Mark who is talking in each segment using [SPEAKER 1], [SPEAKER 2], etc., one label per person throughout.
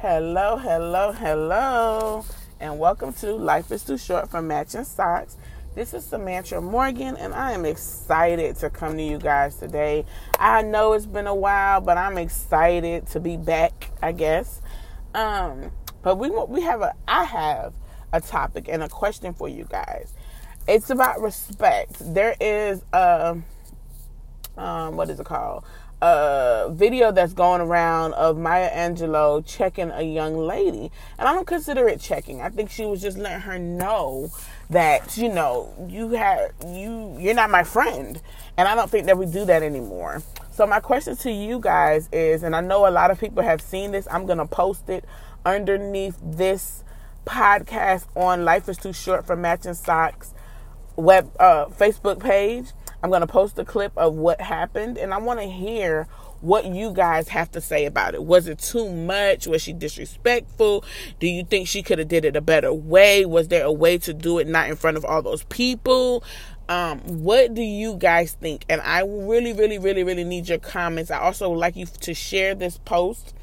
[SPEAKER 1] Hello, hello, hello, and welcome to Life is Too Short for Matching Socks. This is Samantha Morgan, and I am excited to come to you guys today. I know it's been a while, but I'm excited to be back, I guess. Um, but we we have a I have a topic and a question for you guys. It's about respect. There is a um, what is it called? A video that's going around of Maya Angelou checking a young lady. And I don't consider it checking. I think she was just letting her know that, you know, you have you you're not my friend. And I don't think that we do that anymore. So my question to you guys is, and I know a lot of people have seen this, I'm gonna post it underneath this podcast on Life is Too Short for Matching Socks web uh, Facebook page I'm going to post a clip of what happened and I want to hear what you guys have to say about it. Was it too much? Was she disrespectful? Do you think she could have did it a better way? Was there a way to do it not in front of all those people? Um, what do you guys think? And I really, really, really, really need your comments. I also would like you to share this post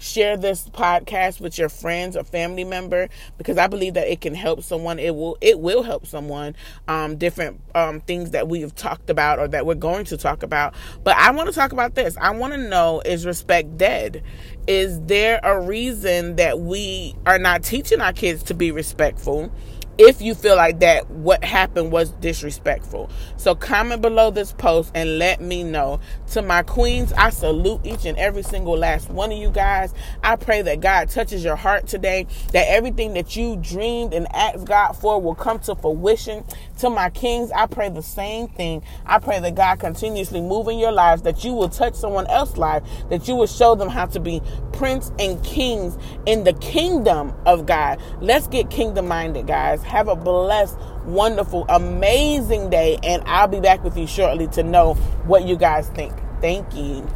[SPEAKER 1] share this podcast with your friends or family member because I believe that it can help someone. It will it will help someone. Um, different um, things that we have talked about or that we're going to talk about. But I want to talk about this. I want to know: is respect dead? Is there a reason that we are not teaching our kids to be respectful? If you feel like that what happened was disrespectful. So comment below this post and let me know. To my queens, I salute each and every single last one of you guys. I pray that God touches your heart today, that everything that you dreamed and asked God for will come to fruition. To my kings, I pray the same thing. I pray that God continuously move in your lives, that you will touch someone else's life, that you will show them how to be prince and kings in the kingdom of God. Let's get kingdom minded, guys. Have a blessed, wonderful, amazing day, and I'll be back with you shortly to know what you guys think. Thank you.